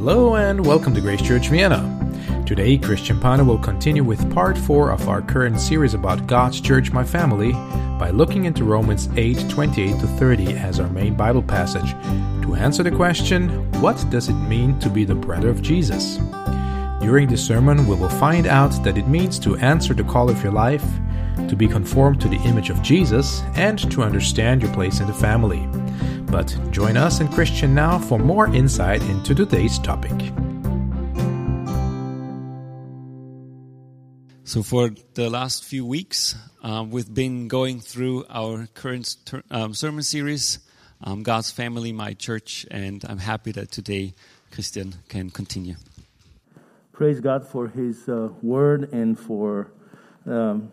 Hello and welcome to Grace Church Vienna. Today, Christian Pana will continue with part 4 of our current series about God's Church, My Family, by looking into Romans 8 28 to 30 as our main Bible passage to answer the question what does it mean to be the brother of Jesus? During this sermon, we will find out that it means to answer the call of your life, to be conformed to the image of Jesus, and to understand your place in the family. But join us and Christian now for more insight into today's topic. So, for the last few weeks, um, we've been going through our current ter- um, sermon series, um, God's Family, My Church, and I'm happy that today Christian can continue. Praise God for His uh, word and for um,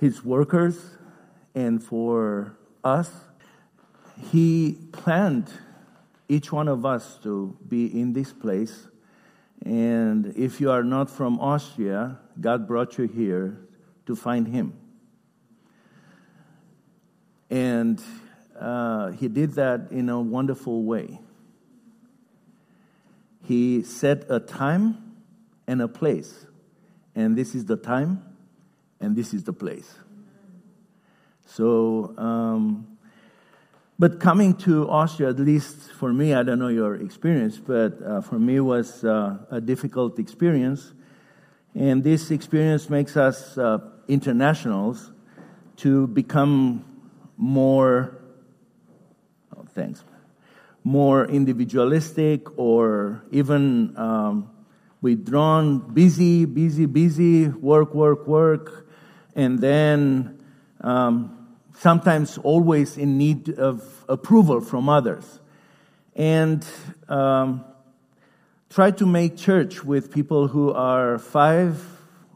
His workers and for us he planned each one of us to be in this place. And if you are not from Austria, God brought you here to find Him. And uh, He did that in a wonderful way. He set a time and a place. And this is the time, and this is the place. So, um, but coming to Austria, at least for me, I don't know your experience, but uh, for me was uh, a difficult experience. And this experience makes us uh, internationals to become more, oh, thanks, more individualistic or even um, withdrawn, busy, busy, busy, work, work, work, and then um, sometimes always in need of approval from others. And um, try to make church with people who are five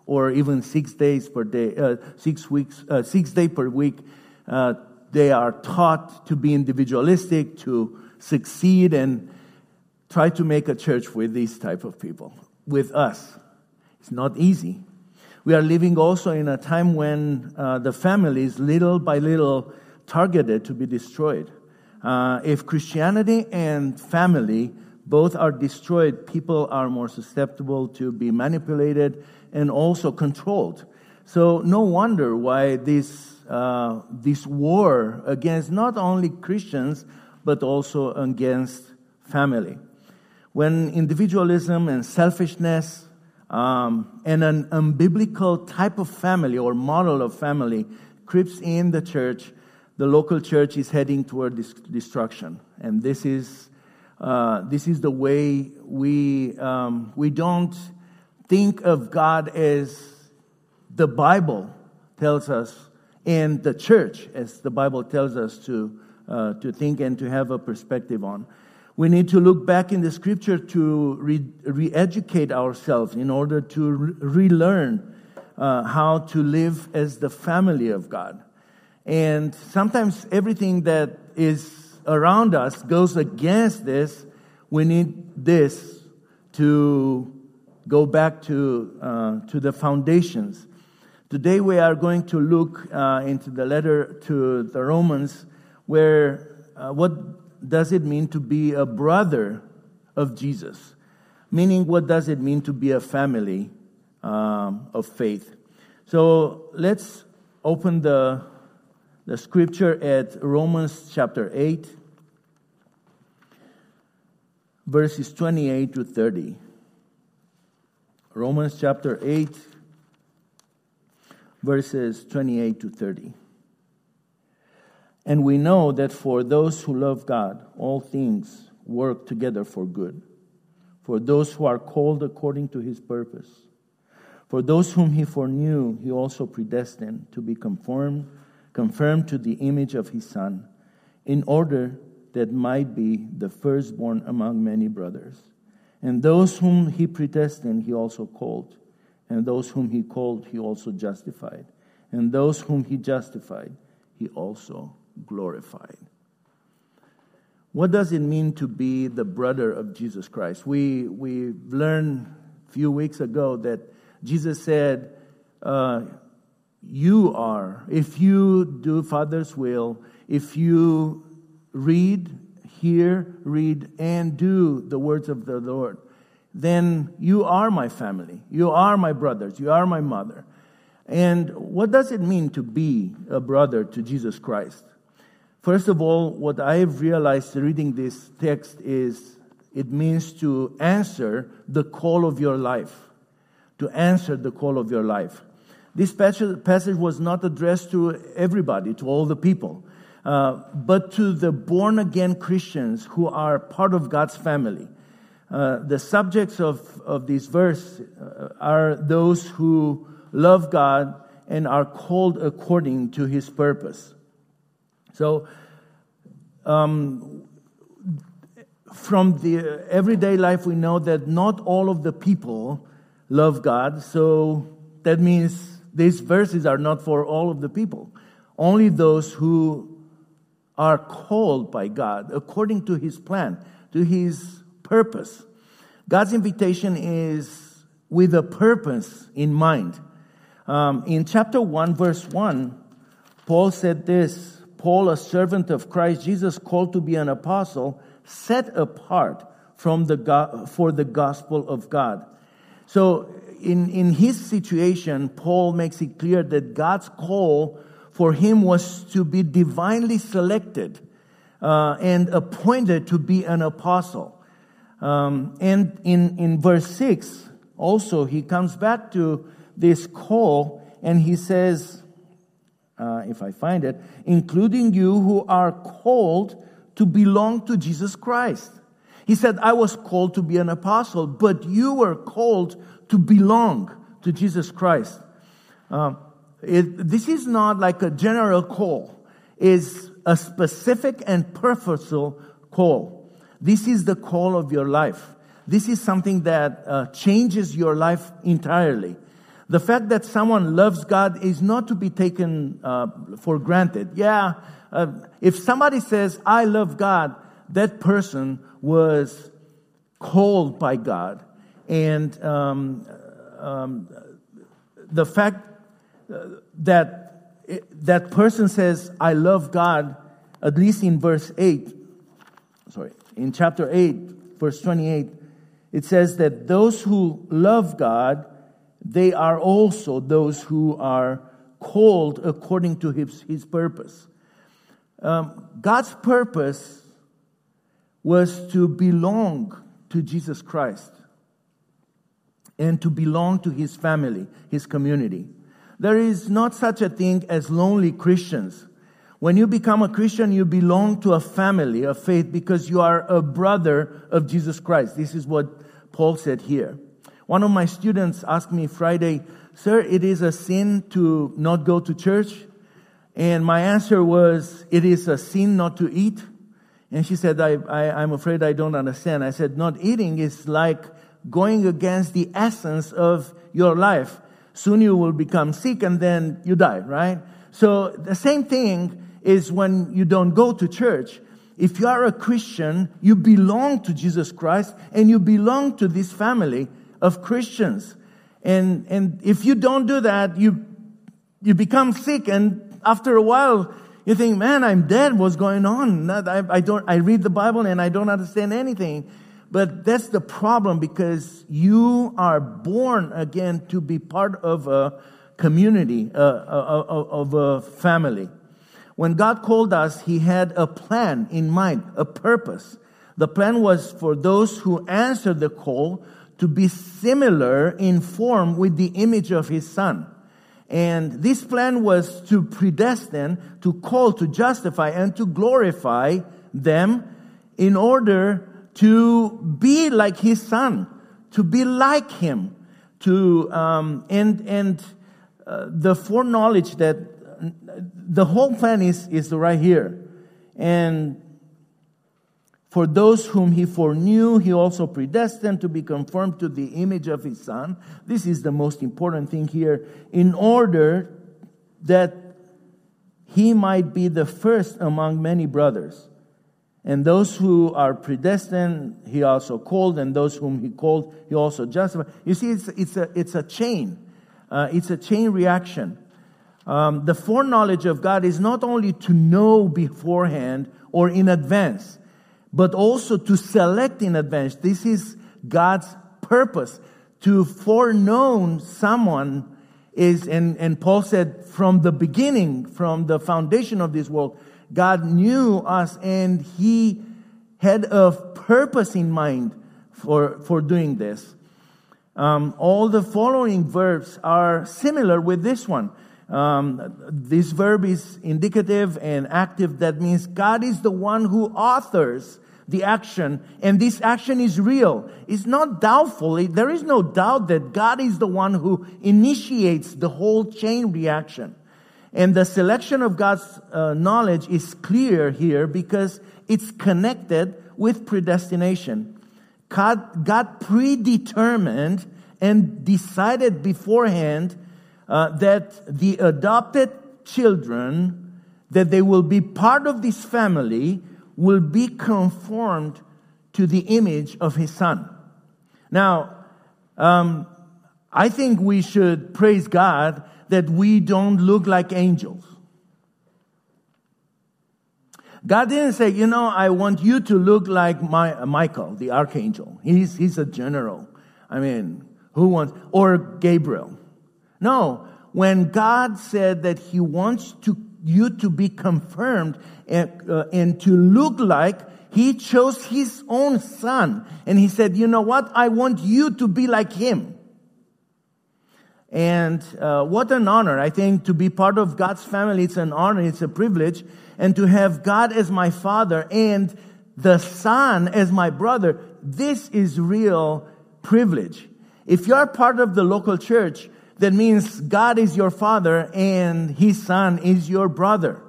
or even six days per day, uh, six weeks, uh, six day per week. Uh, they are taught to be individualistic, to succeed, and try to make a church with these type of people, with us. It's not easy. We are living also in a time when uh, the is little by little, targeted to be destroyed. Uh, if Christianity and family both are destroyed, people are more susceptible to be manipulated and also controlled. So no wonder why this uh, this war against not only Christians but also against family. When individualism and selfishness um, and an unbiblical type of family or model of family creeps in the church, the local church is heading toward destruction. And this is, uh, this is the way we, um, we don't think of God as the Bible tells us and the church as the Bible tells us to, uh, to think and to have a perspective on. We need to look back in the scripture to re educate ourselves in order to relearn uh, how to live as the family of God. And sometimes everything that is around us goes against this. We need this to go back to, uh, to the foundations. Today we are going to look uh, into the letter to the Romans, where uh, what does it mean to be a brother of Jesus? Meaning, what does it mean to be a family um, of faith? So let's open the, the scripture at Romans chapter 8, verses 28 to 30. Romans chapter 8, verses 28 to 30. And we know that for those who love God, all things work together for good. For those who are called according to his purpose. For those whom he foreknew, he also predestined to be conformed, confirmed to the image of his Son, in order that might be the firstborn among many brothers. And those whom he predestined, he also called. And those whom he called, he also justified. And those whom he justified, he also glorified. What does it mean to be the brother of Jesus Christ? We, we learned a few weeks ago that Jesus said, uh, You are, if you do Father's will, if you read hear, read, and do the words of the Lord, then you are my family. You are my brothers. You are my mother. And what does it mean to be a brother to Jesus Christ? First of all, what I've realized reading this text is it means to answer the call of your life. To answer the call of your life. This passage was not addressed to everybody, to all the people, uh, but to the born again Christians who are part of God's family. Uh, the subjects of, of this verse uh, are those who love God and are called according to his purpose. So, um, from the everyday life, we know that not all of the people love God. So, that means these verses are not for all of the people, only those who are called by God according to his plan, to his purpose. God's invitation is with a purpose in mind. Um, in chapter 1, verse 1, Paul said this Paul, a servant of Christ Jesus, called to be an apostle, set apart from the go- for the gospel of God. So, in, in his situation, Paul makes it clear that God's call for him was to be divinely selected uh, and appointed to be an apostle. Um, and in, in verse 6, also, he comes back to this call and he says, uh, if I find it, including you who are called to belong to Jesus Christ. He said, I was called to be an apostle, but you were called to belong to Jesus Christ. Uh, it, this is not like a general call. It's a specific and purposeful call. This is the call of your life. This is something that uh, changes your life entirely. The fact that someone loves God is not to be taken uh, for granted. Yeah, uh, if somebody says, I love God, that person was called by God. And um, um, the fact uh, that that person says, I love God, at least in verse 8, sorry, in chapter 8, verse 28, it says that those who love God, they are also those who are called according to his, his purpose. Um, God's purpose was to belong to Jesus Christ and to belong to his family, his community. There is not such a thing as lonely Christians. When you become a Christian, you belong to a family of faith because you are a brother of Jesus Christ. This is what Paul said here. One of my students asked me Friday, Sir, it is a sin to not go to church? And my answer was, It is a sin not to eat. And she said, I, I, I'm afraid I don't understand. I said, Not eating is like going against the essence of your life. Soon you will become sick and then you die, right? So the same thing is when you don't go to church. If you are a Christian, you belong to Jesus Christ and you belong to this family of Christians. And, and if you don't do that, you, you become sick and after a while, you think, man, I'm dead. What's going on? I, I don't, I read the Bible and I don't understand anything. But that's the problem because you are born again to be part of a community, of a family. When God called us, He had a plan in mind, a purpose. The plan was for those who answered the call to be similar in form with the image of His Son. And this plan was to predestine, to call, to justify, and to glorify them in order to be like his son, to be like him, to um, and and uh, the foreknowledge that the whole plan is is right here, and for those whom he foreknew, he also predestined to be conformed to the image of his son. This is the most important thing here, in order that he might be the first among many brothers. And those who are predestined, he also called, and those whom he called, he also justified. You see, it's, it's, a, it's a chain. Uh, it's a chain reaction. Um, the foreknowledge of God is not only to know beforehand or in advance. But also to select in advance. This is God's purpose to foreknow someone is, and, and Paul said from the beginning, from the foundation of this world, God knew us and he had a purpose in mind for, for doing this. Um, all the following verbs are similar with this one. Um, this verb is indicative and active. That means God is the one who authors the action, and this action is real. It's not doubtful. There is no doubt that God is the one who initiates the whole chain reaction. And the selection of God's uh, knowledge is clear here because it's connected with predestination. God, God predetermined and decided beforehand uh, that the adopted children, that they will be part of this family, will be conformed to the image of his son. Now, um, I think we should praise God that we don't look like angels. God didn't say, you know, I want you to look like my, Michael, the archangel. He's, he's a general. I mean, who wants, or Gabriel. No, when God said that He wants to, you to be confirmed and, uh, and to look like, He chose His own Son. And He said, you know what? I want you to be like Him. And uh, what an honor. I think to be part of God's family, it's an honor, it's a privilege. And to have God as my father and the Son as my brother, this is real privilege. If you're part of the local church, that means God is your father and his son is your brother.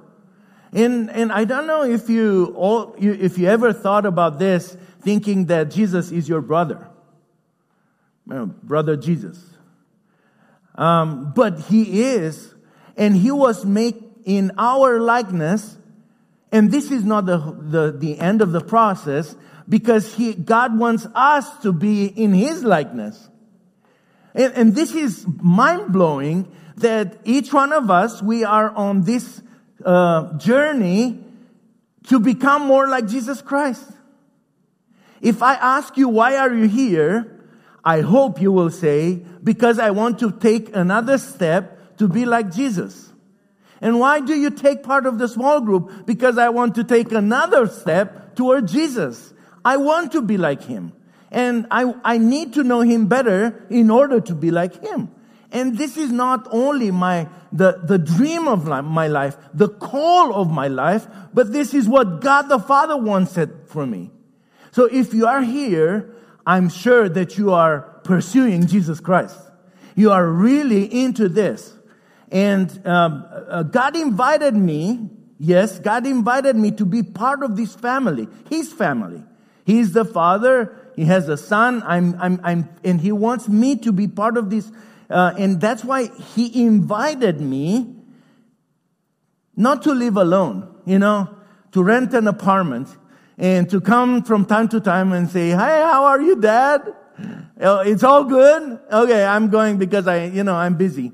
And, and I don't know if you, all, if you ever thought about this, thinking that Jesus is your brother. brother Jesus. Um, but he is, and he was made in our likeness. And this is not the, the, the end of the process because he, God wants us to be in his likeness. And, and this is mind blowing that each one of us, we are on this uh, journey to become more like Jesus Christ. If I ask you, why are you here? I hope you will say, because I want to take another step to be like Jesus. And why do you take part of the small group? Because I want to take another step toward Jesus. I want to be like him. And I, I need to know him better in order to be like him. And this is not only my, the, the dream of my life, the call of my life, but this is what God the Father wants it for me. So if you are here, I'm sure that you are pursuing Jesus Christ. You are really into this. And um, uh, God invited me, yes, God invited me to be part of this family, His family. He's the Father, he has a son. I'm, I'm, I'm, and he wants me to be part of this. Uh, and that's why he invited me not to live alone, you know, to rent an apartment and to come from time to time and say, Hey, how are you, dad? Oh, it's all good. Okay. I'm going because I, you know, I'm busy.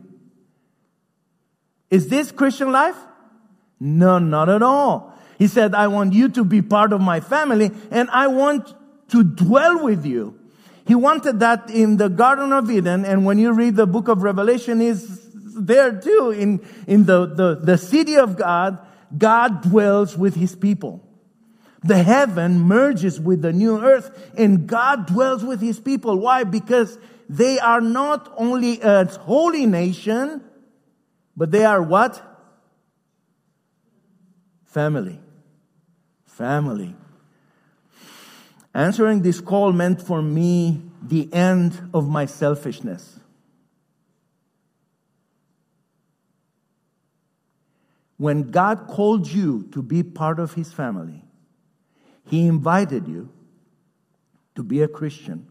Is this Christian life? No, not at all. He said, I want you to be part of my family and I want to dwell with you. He wanted that in the Garden of Eden, and when you read the book of Revelation, is there too. In, in the, the, the city of God, God dwells with his people. The heaven merges with the new earth, and God dwells with his people. Why? Because they are not only a holy nation, but they are what? Family. Family. Answering this call meant for me the end of my selfishness. When God called you to be part of His family, He invited you to be a Christian.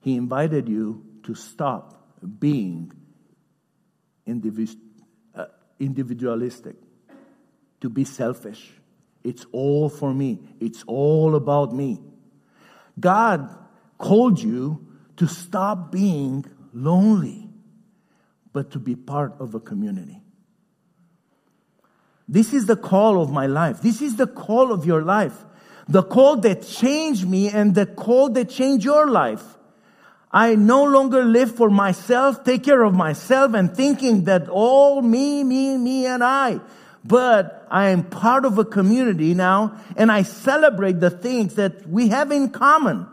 He invited you to stop being uh, individualistic, to be selfish it's all for me. It's all about me. God called you to stop being lonely, but to be part of a community. This is the call of my life. This is the call of your life. the call that changed me and the call that changed your life. I no longer live for myself, take care of myself and thinking that all me, me, me and I. But I am part of a community now and I celebrate the things that we have in common.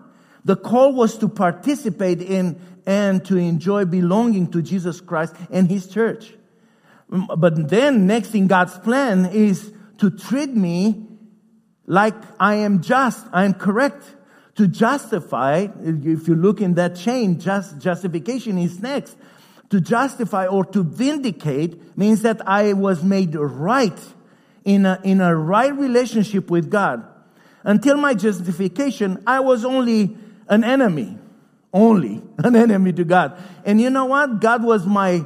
The call was to participate in and to enjoy belonging to Jesus Christ and His church. Mm, but then next in God's plan is to treat me like I am just, I am correct. To justify, if you look in that chain, just justification is next. To justify or to vindicate means that I was made right in a, in a right relationship with God. Until my justification, I was only an enemy. Only an enemy to God. And you know what? God was my,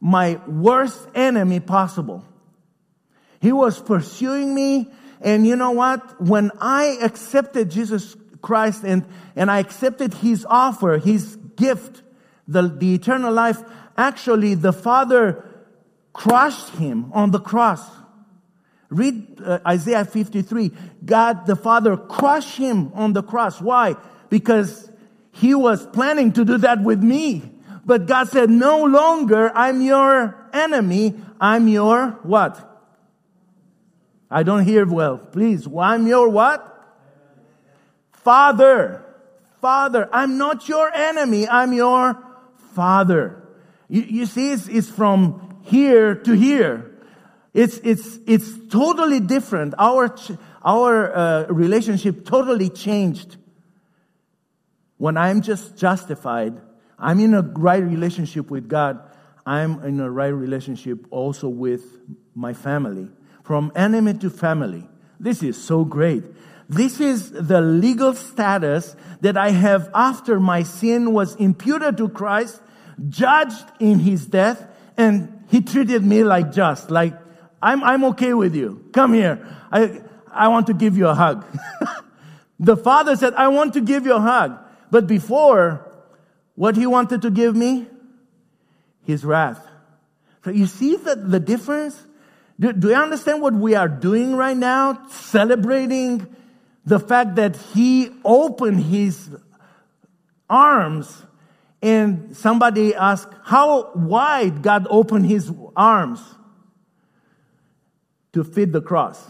my worst enemy possible. He was pursuing me. And you know what? When I accepted Jesus Christ and, and I accepted his offer, his gift, the, the eternal life, actually the Father crushed him on the cross. Read uh, Isaiah 53. God the Father crushed him on the cross. Why? Because he was planning to do that with me. But God said, no longer I'm your enemy. I'm your what? I don't hear well. Please. I'm your what? Father. Father. I'm not your enemy. I'm your father. You, you see, it's, it's from here to here. It's, it's, it's totally different. Our, our uh, relationship totally changed. When I'm just justified, I'm in a right relationship with God. I'm in a right relationship also with my family. From enemy to family. This is so great. This is the legal status that I have after my sin was imputed to Christ, judged in his death, and he treated me like just, like, I'm, I'm okay with you. Come here. I, I want to give you a hug. the father said, I want to give you a hug. But before, what he wanted to give me? His wrath. So you see the, the difference? Do, do you understand what we are doing right now? Celebrating the fact that he opened his arms and somebody asked how wide God opened his arms to feed the cross.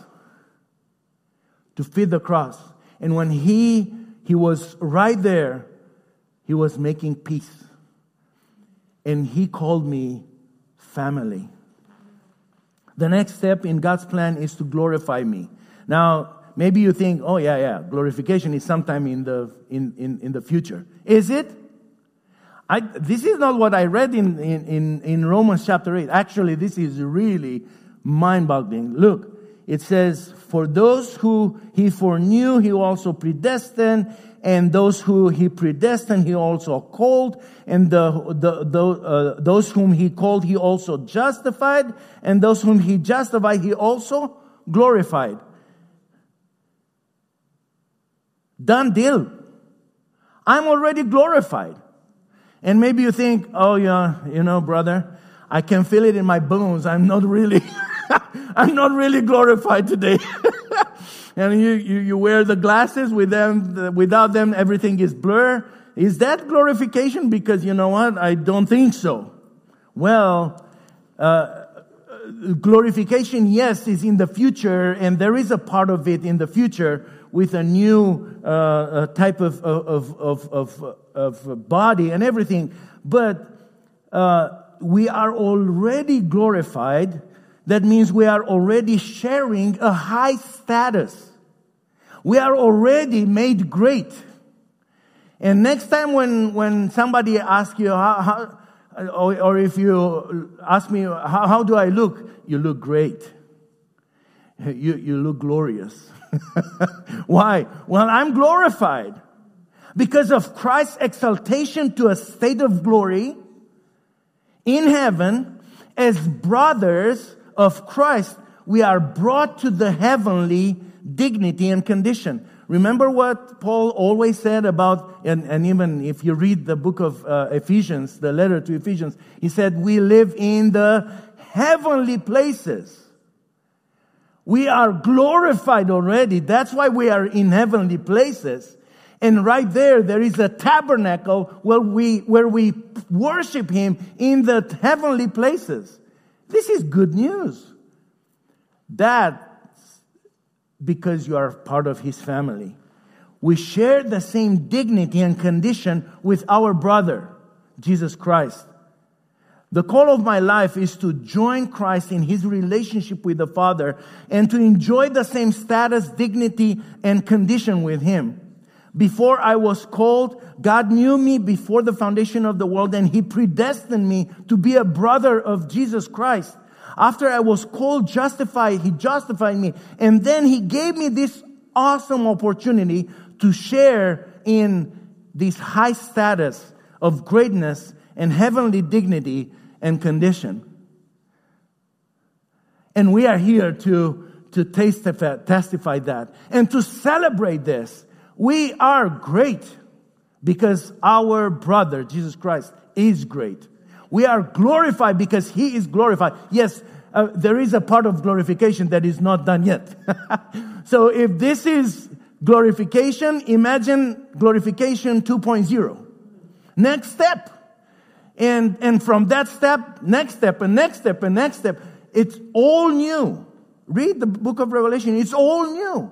To feed the cross. And when he he was right there, he was making peace. And he called me family. The next step in God's plan is to glorify me. Now, maybe you think, oh, yeah, yeah, glorification is sometime in the, in, in, in the future. Is it? I, this is not what I read in, in, in Romans chapter 8. Actually, this is really mind boggling. Look, it says, For those who he foreknew, he also predestined, and those who he predestined, he also called, and the, the, the uh, those whom he called, he also justified, and those whom he justified, he also glorified. Done deal. I'm already glorified. And maybe you think, oh yeah, you know, brother, I can feel it in my bones. I'm not really, I'm not really glorified today. and you, you, you, wear the glasses with them, without them, everything is blur. Is that glorification? Because you know what? I don't think so. Well, uh, glorification, yes, is in the future, and there is a part of it in the future with a new uh, type of, of, of, of, of body and everything. But uh, we are already glorified. That means we are already sharing a high status. We are already made great. And next time when, when somebody asks you, how, how or, or, if you ask me, how, how do I look? You look great. You, you look glorious. Why? Well, I'm glorified. Because of Christ's exaltation to a state of glory in heaven, as brothers of Christ, we are brought to the heavenly dignity and condition. Remember what Paul always said about, and, and even if you read the book of uh, Ephesians, the letter to Ephesians, he said, We live in the heavenly places. We are glorified already. That's why we are in heavenly places. And right there, there is a tabernacle where we, where we worship Him in the heavenly places. This is good news. That's because you are part of His family. We share the same dignity and condition with our brother, Jesus Christ. The call of my life is to join Christ in his relationship with the Father and to enjoy the same status, dignity, and condition with him. Before I was called, God knew me before the foundation of the world and he predestined me to be a brother of Jesus Christ. After I was called, justified, he justified me. And then he gave me this awesome opportunity to share in this high status of greatness and heavenly dignity and condition. And we are here to, to testify, testify that and to celebrate this. We are great because our brother, Jesus Christ, is great. We are glorified because he is glorified. Yes, uh, there is a part of glorification that is not done yet. so if this is glorification, imagine glorification 2.0. Next step. And, and from that step, next step, and next step, and next step, it's all new. Read the book of Revelation. It's all new.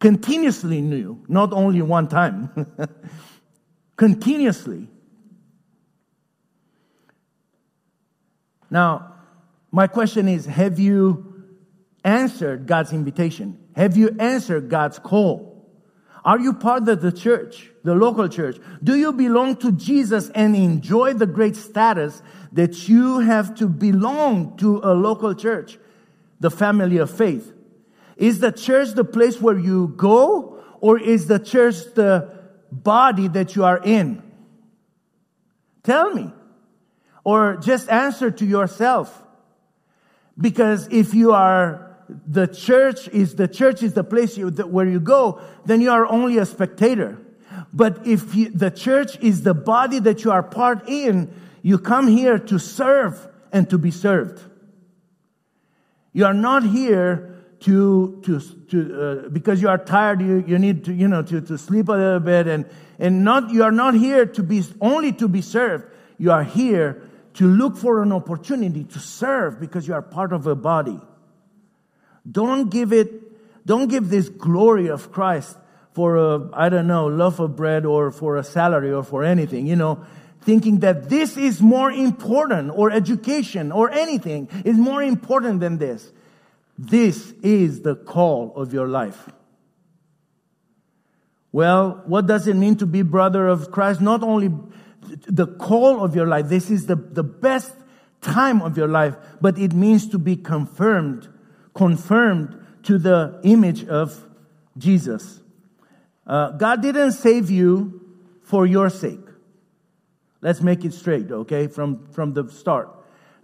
Continuously new, not only one time. Continuously. Now, my question is Have you answered God's invitation? Have you answered God's call? Are you part of the church, the local church? Do you belong to Jesus and enjoy the great status that you have to belong to a local church, the family of faith? Is the church the place where you go, or is the church the body that you are in? Tell me. Or just answer to yourself. Because if you are the church is the church is the place you, where you go, then you are only a spectator. But if you, the church is the body that you are part in, you come here to serve and to be served. You are not here to to to uh, because you are tired. You you need to you know to to sleep a little bit and and not you are not here to be only to be served. You are here to look for an opportunity to serve because you are part of a body. Don't give it, don't give this glory of Christ for a, I don't know, loaf of bread or for a salary or for anything, you know, thinking that this is more important or education or anything is more important than this. This is the call of your life. Well, what does it mean to be brother of Christ? Not only the call of your life, this is the, the best time of your life, but it means to be confirmed confirmed to the image of Jesus. Uh, God didn't save you for your sake. Let's make it straight, okay, from, from the start.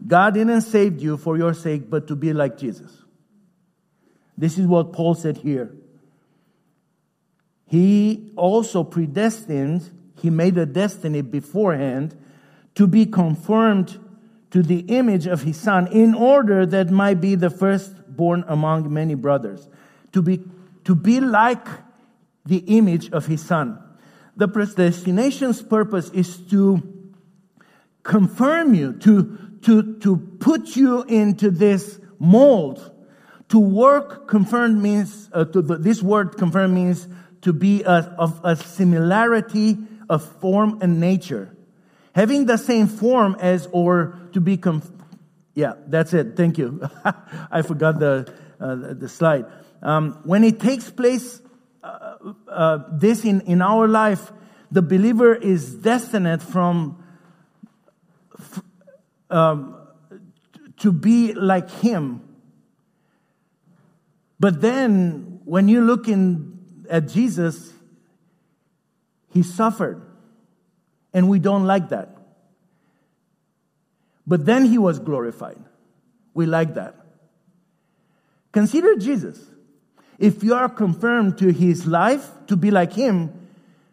God didn't save you for your sake, but to be like Jesus. This is what Paul said here. He also predestined, he made a destiny beforehand to be conformed to the image of his son in order that might be the first born among many brothers, to be, to be like the image of his son. The predestination's purpose is to confirm you, to, to, to put you into this mold. To work confirmed means, uh, to this word confirmed means to be a, of a similarity of form and nature. Having the same form as or to be conf- yeah, that's it. Thank you. I forgot the, uh, the slide. Um, when it takes place, uh, uh, this in, in our life, the believer is destined from um, to be like him. But then, when you look in, at Jesus, he suffered. And we don't like that. But then he was glorified. We like that. Consider Jesus. If you are confirmed to his life to be like him,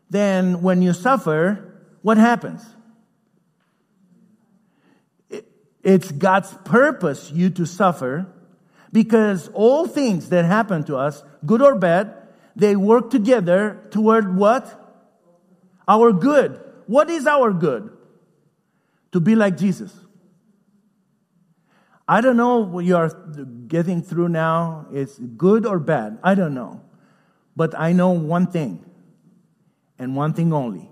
then when you suffer, what happens? It's God's purpose you to suffer Because all things that happen to us, good or bad, they work together toward what? Our good. What is our good? To be like Jesus. I don't know what you are getting through now It's good or bad. I don't know. But I know one thing, and one thing only.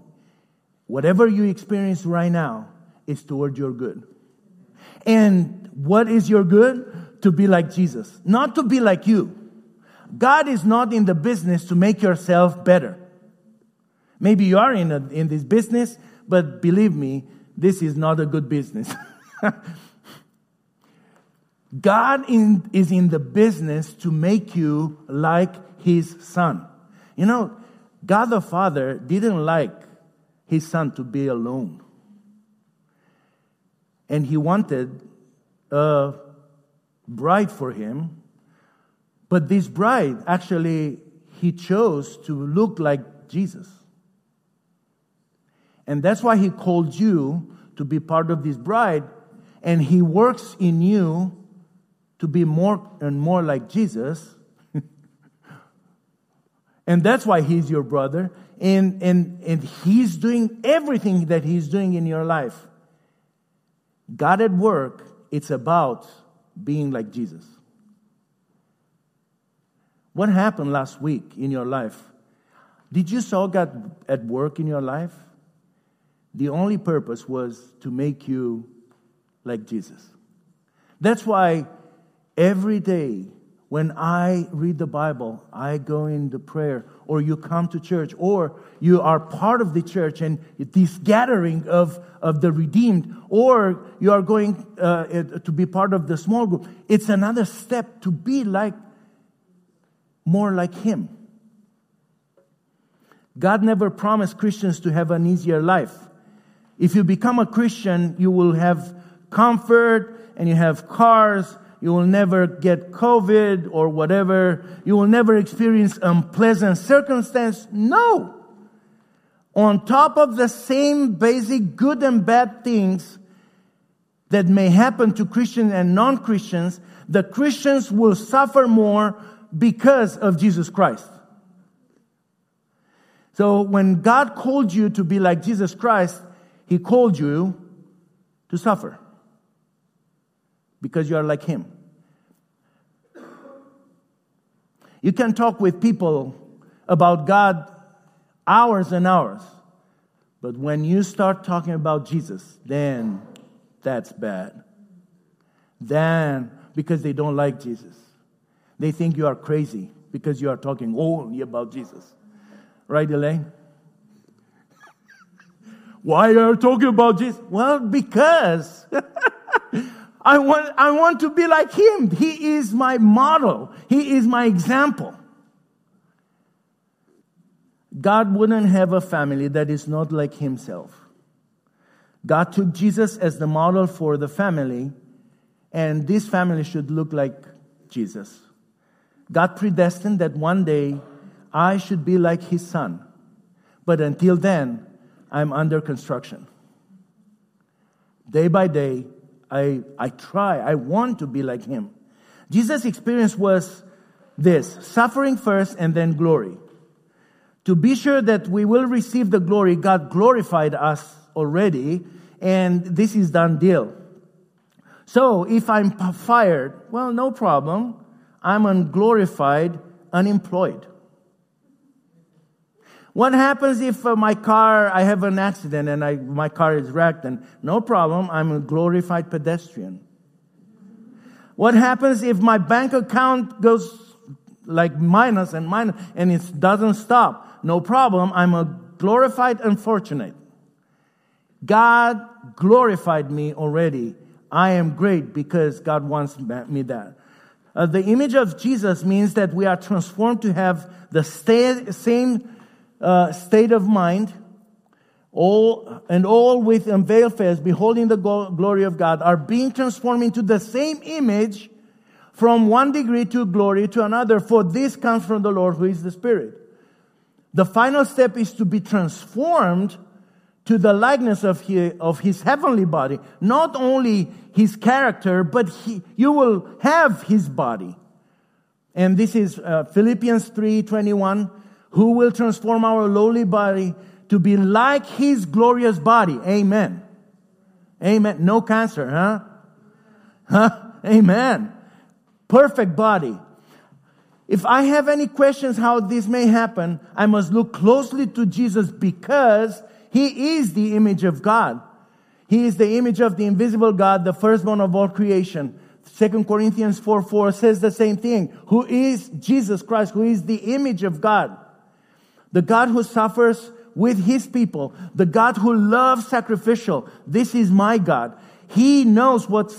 Whatever you experience right now is toward your good. And what is your good? To be like Jesus, not to be like you. God is not in the business to make yourself better. Maybe you are in, a, in this business, but believe me, this is not a good business. God in, is in the business to make you like his son. You know, God the Father didn't like his son to be alone. And he wanted a bride for him. But this bride, actually, he chose to look like Jesus. And that's why he called you to be part of this bride. And he works in you to be more and more like Jesus. and that's why he's your brother. And, and, and he's doing everything that he's doing in your life. God at work, it's about being like Jesus. What happened last week in your life? Did you saw God at work in your life? The only purpose was to make you like Jesus. That's why Every day when I read the Bible, I go into prayer, or you come to church, or you are part of the church and this gathering of, of the redeemed, or you are going uh, to be part of the small group. It's another step to be like, more like Him. God never promised Christians to have an easier life. If you become a Christian, you will have comfort and you have cars you will never get COVID or whatever. You will never experience unpleasant circumstance. No. On top of the same basic good and bad things that may happen to Christians and non-Christians, the Christians will suffer more because of Jesus Christ. So when God called you to be like Jesus Christ, He called you to suffer because you are like Him. You can talk with people about God hours and hours, but when you start talking about Jesus, then that's bad. Then, because they don't like Jesus, they think you are crazy because you are talking only about Jesus. Right, Elaine? Why are you talking about Jesus? Well, because I want, I want to be like him. He is my model. He is my example. God wouldn't have a family that is not like himself. God took Jesus as the model for the family, and this family should look like Jesus. God predestined that one day I should be like his son. But until then, I'm under construction. Day by day, I, I try, I want to be like him. Jesus' experience was this suffering first and then glory. To be sure that we will receive the glory, God glorified us already, and this is done deal. So if I'm fired, well, no problem. I'm unglorified, unemployed. What happens if uh, my car, I have an accident and I, my car is wrecked and no problem, I'm a glorified pedestrian. What happens if my bank account goes like minus and minus and it doesn't stop? No problem, I'm a glorified unfortunate. God glorified me already. I am great because God wants me that. Uh, the image of Jesus means that we are transformed to have the same uh, state of mind, all and all with unveiled face, beholding the glory of God, are being transformed into the same image from one degree to glory to another. For this comes from the Lord, who is the Spirit. The final step is to be transformed to the likeness of his, of his heavenly body. Not only his character, but he, you will have his body. And this is uh, Philippians 3:21, who will transform our lowly body to be like his glorious body. Amen. Amen. No cancer, huh? Huh? Amen. Perfect body. If I have any questions how this may happen, I must look closely to Jesus because he is the image of God. He is the image of the invisible God, the firstborn of all creation. Second Corinthians 4 4 says the same thing. Who is Jesus Christ, who is the image of God. The God who suffers with his people, the God who loves sacrificial. This is my God. He knows what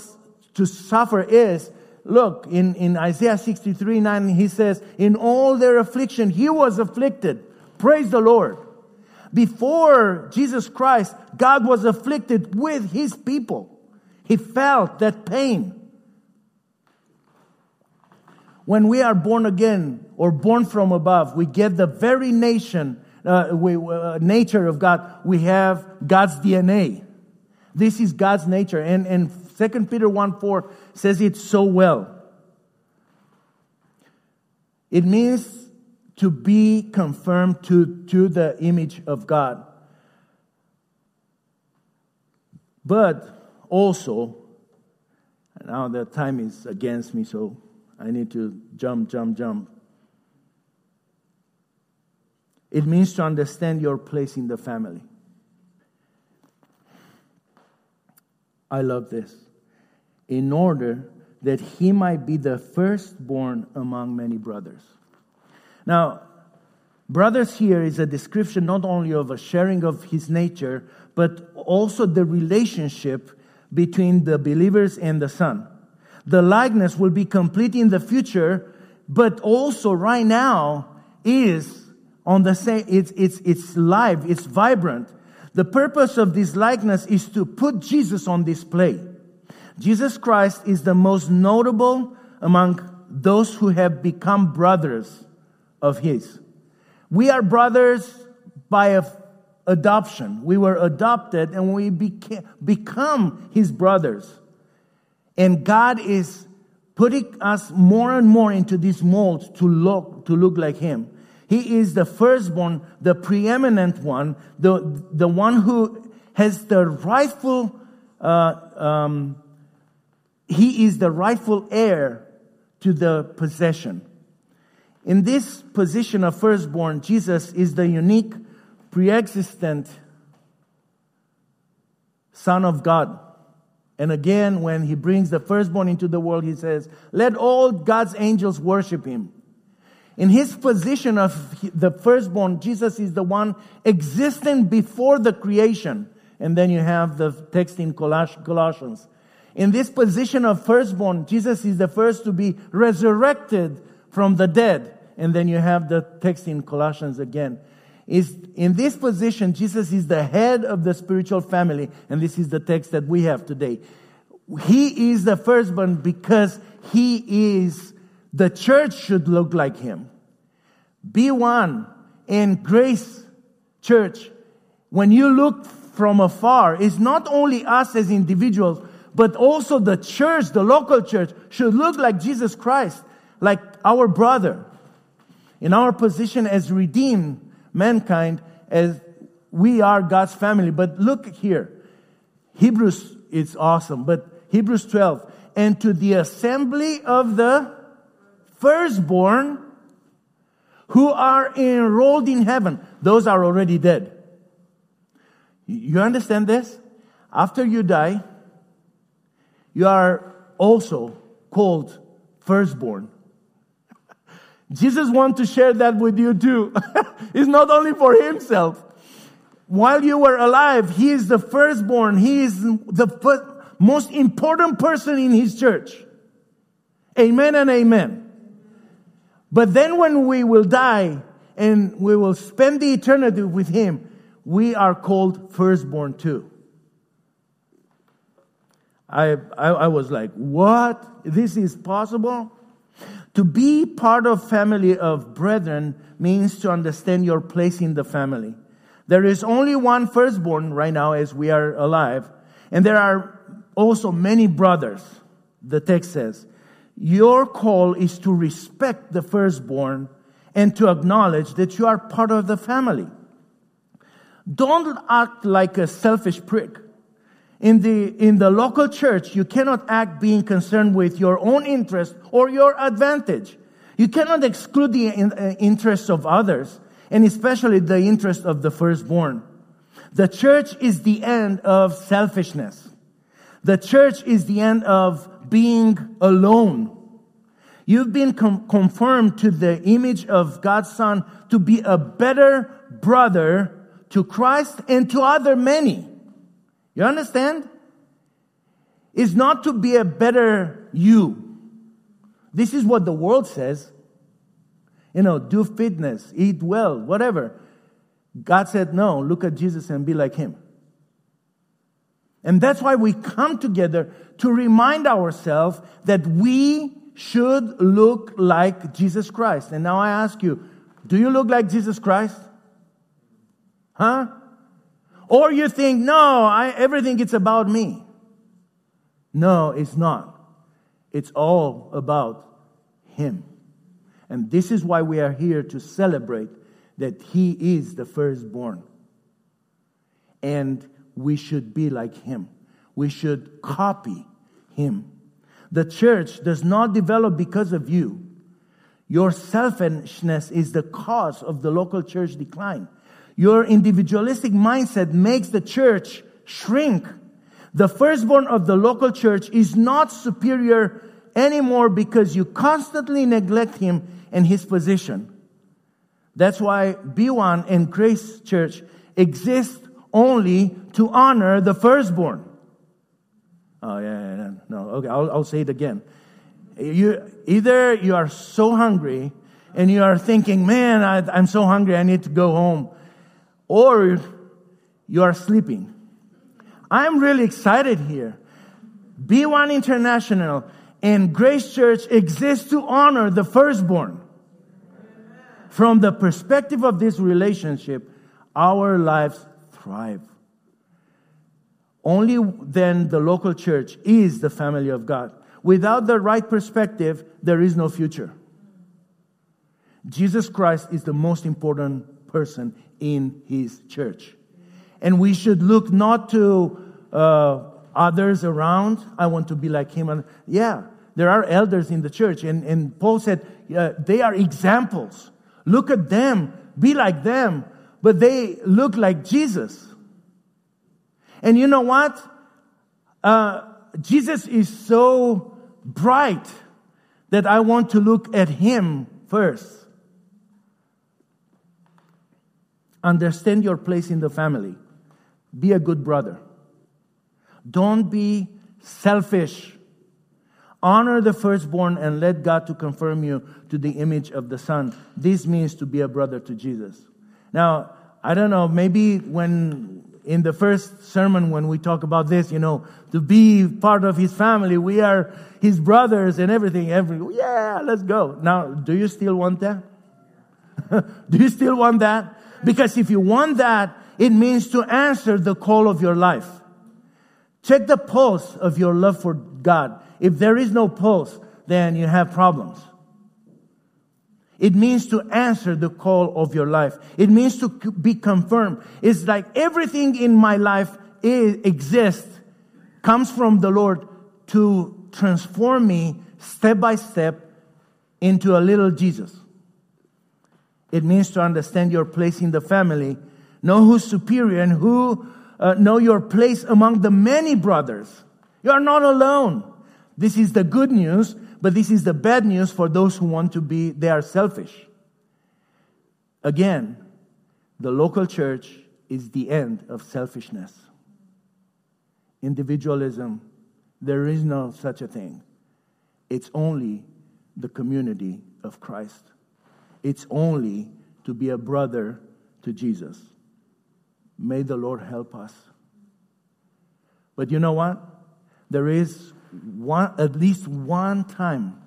to suffer is. Look, in, in Isaiah 63 9, he says, In all their affliction, he was afflicted. Praise the Lord. Before Jesus Christ, God was afflicted with his people. He felt that pain. When we are born again or born from above, we get the very nation, uh, we, uh, nature of God. We have God's DNA. This is God's nature. And, and 2 Peter 1 4 says it so well. It means to be confirmed to, to the image of God. But also, now the time is against me, so I need to jump, jump, jump. It means to understand your place in the family. I love this. In order that he might be the firstborn among many brothers. Now, brothers here is a description not only of a sharing of his nature, but also the relationship between the believers and the Son. The likeness will be complete in the future, but also right now is on the same, it's, it's, it's live, it's vibrant. The purpose of this likeness is to put Jesus on display. Jesus Christ is the most notable among those who have become brothers of His. We are brothers by adoption. We were adopted and we beca- become His brothers. And God is putting us more and more into this mold to look, to look like Him. He is the firstborn, the preeminent one, the, the one who has the rightful, uh, um, he is the rightful heir to the possession. In this position of firstborn, Jesus is the unique, pre-existent Son of God. And again, when he brings the firstborn into the world, he says, let all God's angels worship him. In his position of the firstborn, Jesus is the one existing before the creation. And then you have the text in Colossians. In this position of firstborn, Jesus is the first to be resurrected from the dead. And then you have the text in Colossians again. Is in this position, Jesus is the head of the spiritual family. And this is the text that we have today. He is the firstborn because he is, the church should look like him. Be one in Grace Church. When you look from afar, it's not only us as individuals, but also the church, the local church, should look like Jesus Christ, like our brother. In our position as redeemed mankind, as we are God's family. But look here. Hebrews is awesome, but Hebrews 12. And to the assembly of the firstborn who are enrolled in heaven, those are already dead. You understand this? After you die, you are also called firstborn. Jesus wants to share that with you too. it's not only for himself. While you were alive, he is the firstborn. He is the most important person in his church. Amen and amen. But then when we will die and we will spend the eternity with him, we are called firstborn too. I, I, I was like, what? This is possible? To be part of family of brethren means to understand your place in the family. There is only one firstborn right now as we are alive, and there are also many brothers, the text says. Your call is to respect the firstborn and to acknowledge that you are part of the family. Don't act like a selfish prick. In the, in the local church, you cannot act being concerned with your own interest or your advantage. You cannot exclude the uh, interests of others, and especially the interest of the firstborn. The church is the end of selfishness. The church is the end of being alone. You've been com- confirmed to the image of God's Son to be a better brother to Christ and to other many. You understand? Is not to be a better you. This is what the world says. You know, do fitness, eat well, whatever. God said, no, look at Jesus and be like him. And that's why we come together to remind ourselves that we should look like Jesus Christ. And now I ask you, do you look like Jesus Christ? Huh? Or you think, no, I, everything is about me. No, it's not. It's all about Him. And this is why we are here to celebrate that He is the firstborn. And we should be like Him. We should copy Him. The church does not develop because of you. Your selfishness is the cause of the local church decline. Your individualistic mindset makes the church shrink. The firstborn of the local church is not superior anymore because you constantly neglect him and his position. That's why B1 and Grace Church exist only to honor the firstborn. Oh, yeah, yeah, yeah. no. Okay, I'll, I'll say it again. You, either you are so hungry and you are thinking, man, I, I'm so hungry, I need to go home or you are sleeping. I'm really excited here. B1 International and Grace Church exists to honor the firstborn. From the perspective of this relationship, our lives thrive. Only then the local church is the family of God. Without the right perspective, there is no future. Jesus Christ is the most important person in his church. And we should look not to uh, others around. I want to be like him. And yeah, there are elders in the church. And, and Paul said, uh, they are examples. Look at them. Be like them. But they look like Jesus. And you know what? Uh, Jesus is so bright that I want to look at him first. Understand your place in the family. Be a good brother. Don't be selfish. Honor the firstborn and let God to confirm you to the image of the Son. This means to be a brother to Jesus. Now, I don't know, maybe when in the first sermon when we talk about this, you know, to be part of his family, we are his brothers and everything. Every yeah, let's go. Now, do you still want that? do you still want that? Because if you want that, it means to answer the call of your life. Check the pulse of your love for God. If there is no pulse, then you have problems. It means to answer the call of your life. It means to be confirmed. It's like everything in my life is, exists, comes from the Lord to transform me step by step into a little Jesus. It means to understand your place in the family, know who's superior, and who uh, know your place among the many brothers. You are not alone. This is the good news, but this is the bad news for those who want to be, they are selfish. Again, the local church is the end of selfishness. Individualism, there is no such a thing. It's only the community of Christ. It's only to be a brother to Jesus. May the Lord help us. But you know what? There is one, at least one time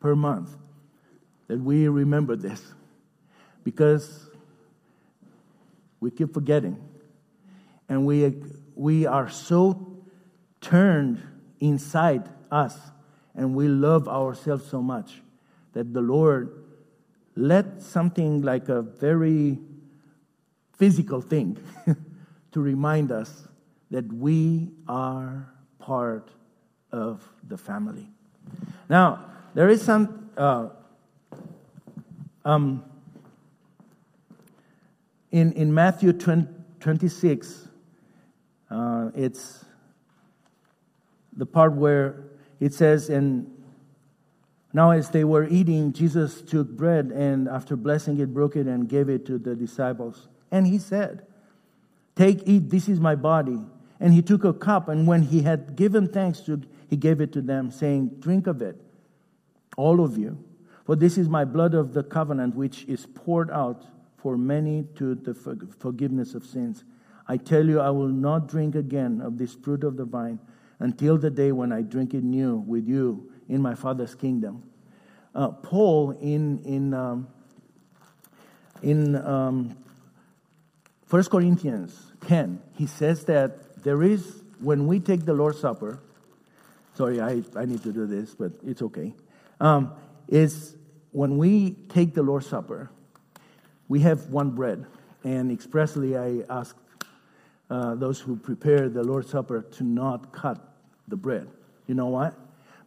per month that we remember this. Because We keep forgetting. And we, we are so turned inside us and we love ourselves so much that the Lord let something like a very physical thing to remind us that we are part of the family. Now, there is some. Uh, um, in, in Matthew 20, 26, uh, it's the part where it says, And now as they were eating, Jesus took bread and after blessing it, broke it and gave it to the disciples. And he said, Take, eat, this is my body. And he took a cup, and when he had given thanks to, he gave it to them, saying, Drink of it, all of you. For this is my blood of the covenant, which is poured out for many to the forgiveness of sins. I tell you, I will not drink again of this fruit of the vine until the day when I drink it new with you in my Father's kingdom. Uh, Paul, in, in, um, in um, 1 Corinthians 10, he says that there is, when we take the Lord's Supper, sorry, I, I need to do this, but it's okay. Um, is when we take the Lord's Supper, we have one bread. And expressly, I ask uh, those who prepare the Lord's Supper to not cut the bread. You know why?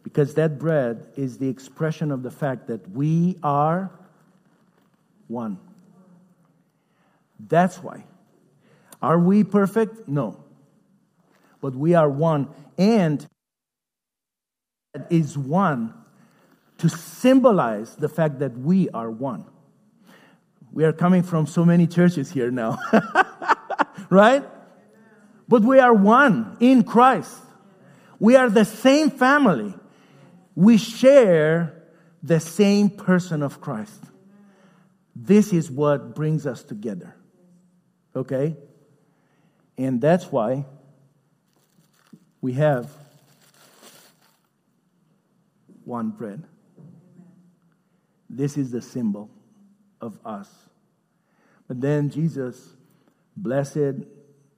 Because that bread is the expression of the fact that we are one. That's why. Are we perfect? No. But we are one. And is one to symbolize the fact that we are one. We are coming from so many churches here now, right? But we are one in Christ. We are the same family. We share the same person of Christ. This is what brings us together. Okay? And that's why we have one bread. This is the symbol of us. But then Jesus blessed,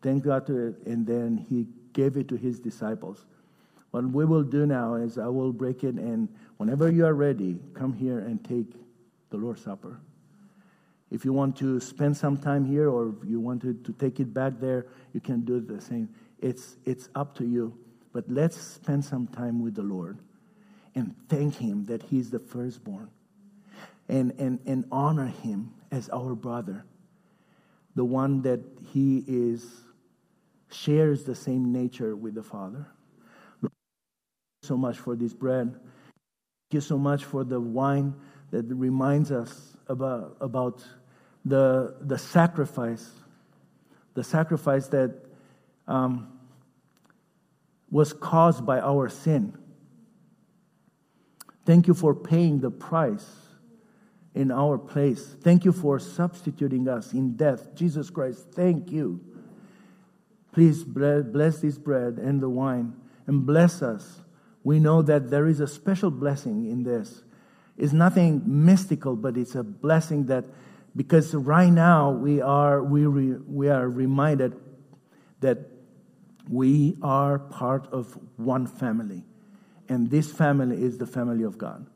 thank God to it, and then he gave it to his disciples. What we will do now is I will break it, and whenever you are ready, come here and take the Lord's Supper. If you want to spend some time here or if you want to, to take it back there, you can do the same. It's, it's up to you. But let's spend some time with the Lord and thank Him that He's the firstborn and, and, and honor him as our brother, the one that he is shares the same nature with the Father. So much for this bread. Thank you so much for the wine that reminds us about, about the, the sacrifice, the sacrifice that um, was caused by our sin. Thank you for paying the price in our place. Thank you for substituting us in death. Jesus Christ, thank you. Please bless this bread and the wine and bless us. We know that there is a special blessing in this. It's nothing mystical, but it's a blessing that because right now we are we re, we are reminded that we are part of one family and this family is the family of God.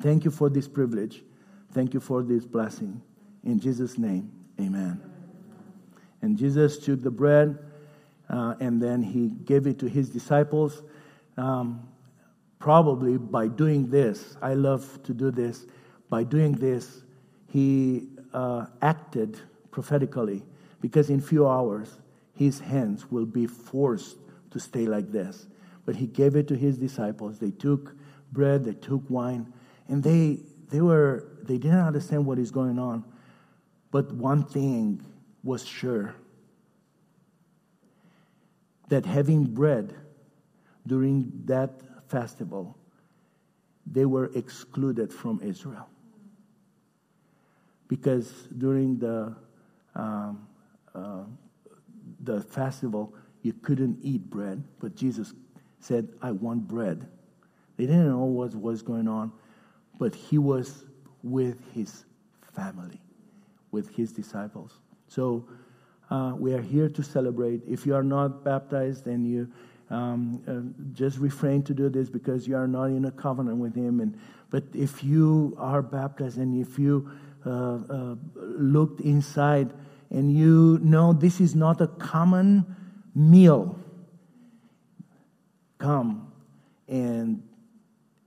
Thank you for this privilege. Thank you for this blessing. In Jesus' name, amen. And Jesus took the bread uh, and then he gave it to his disciples. Um, probably by doing this, I love to do this, by doing this, he uh, acted prophetically because in few hours his hands will be forced to stay like this. But he gave it to his disciples. They took bread, they took wine, and they, they, were, they didn't understand what is going on. But one thing was sure that having bread during that festival, they were excluded from Israel. Because during the, um, uh, the festival, you couldn't eat bread, but Jesus said, I want bread. They didn't know what was going on but he was with his family, with his disciples. So uh, we are here to celebrate. If you are not baptized, then you um, uh, just refrain to do this because you are not in a covenant with Him. And but if you are baptized and if you uh, uh, looked inside and you know this is not a common meal, come and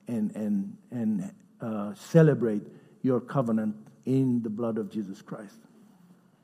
and and and uh, celebrate your covenant in the blood of Jesus Christ.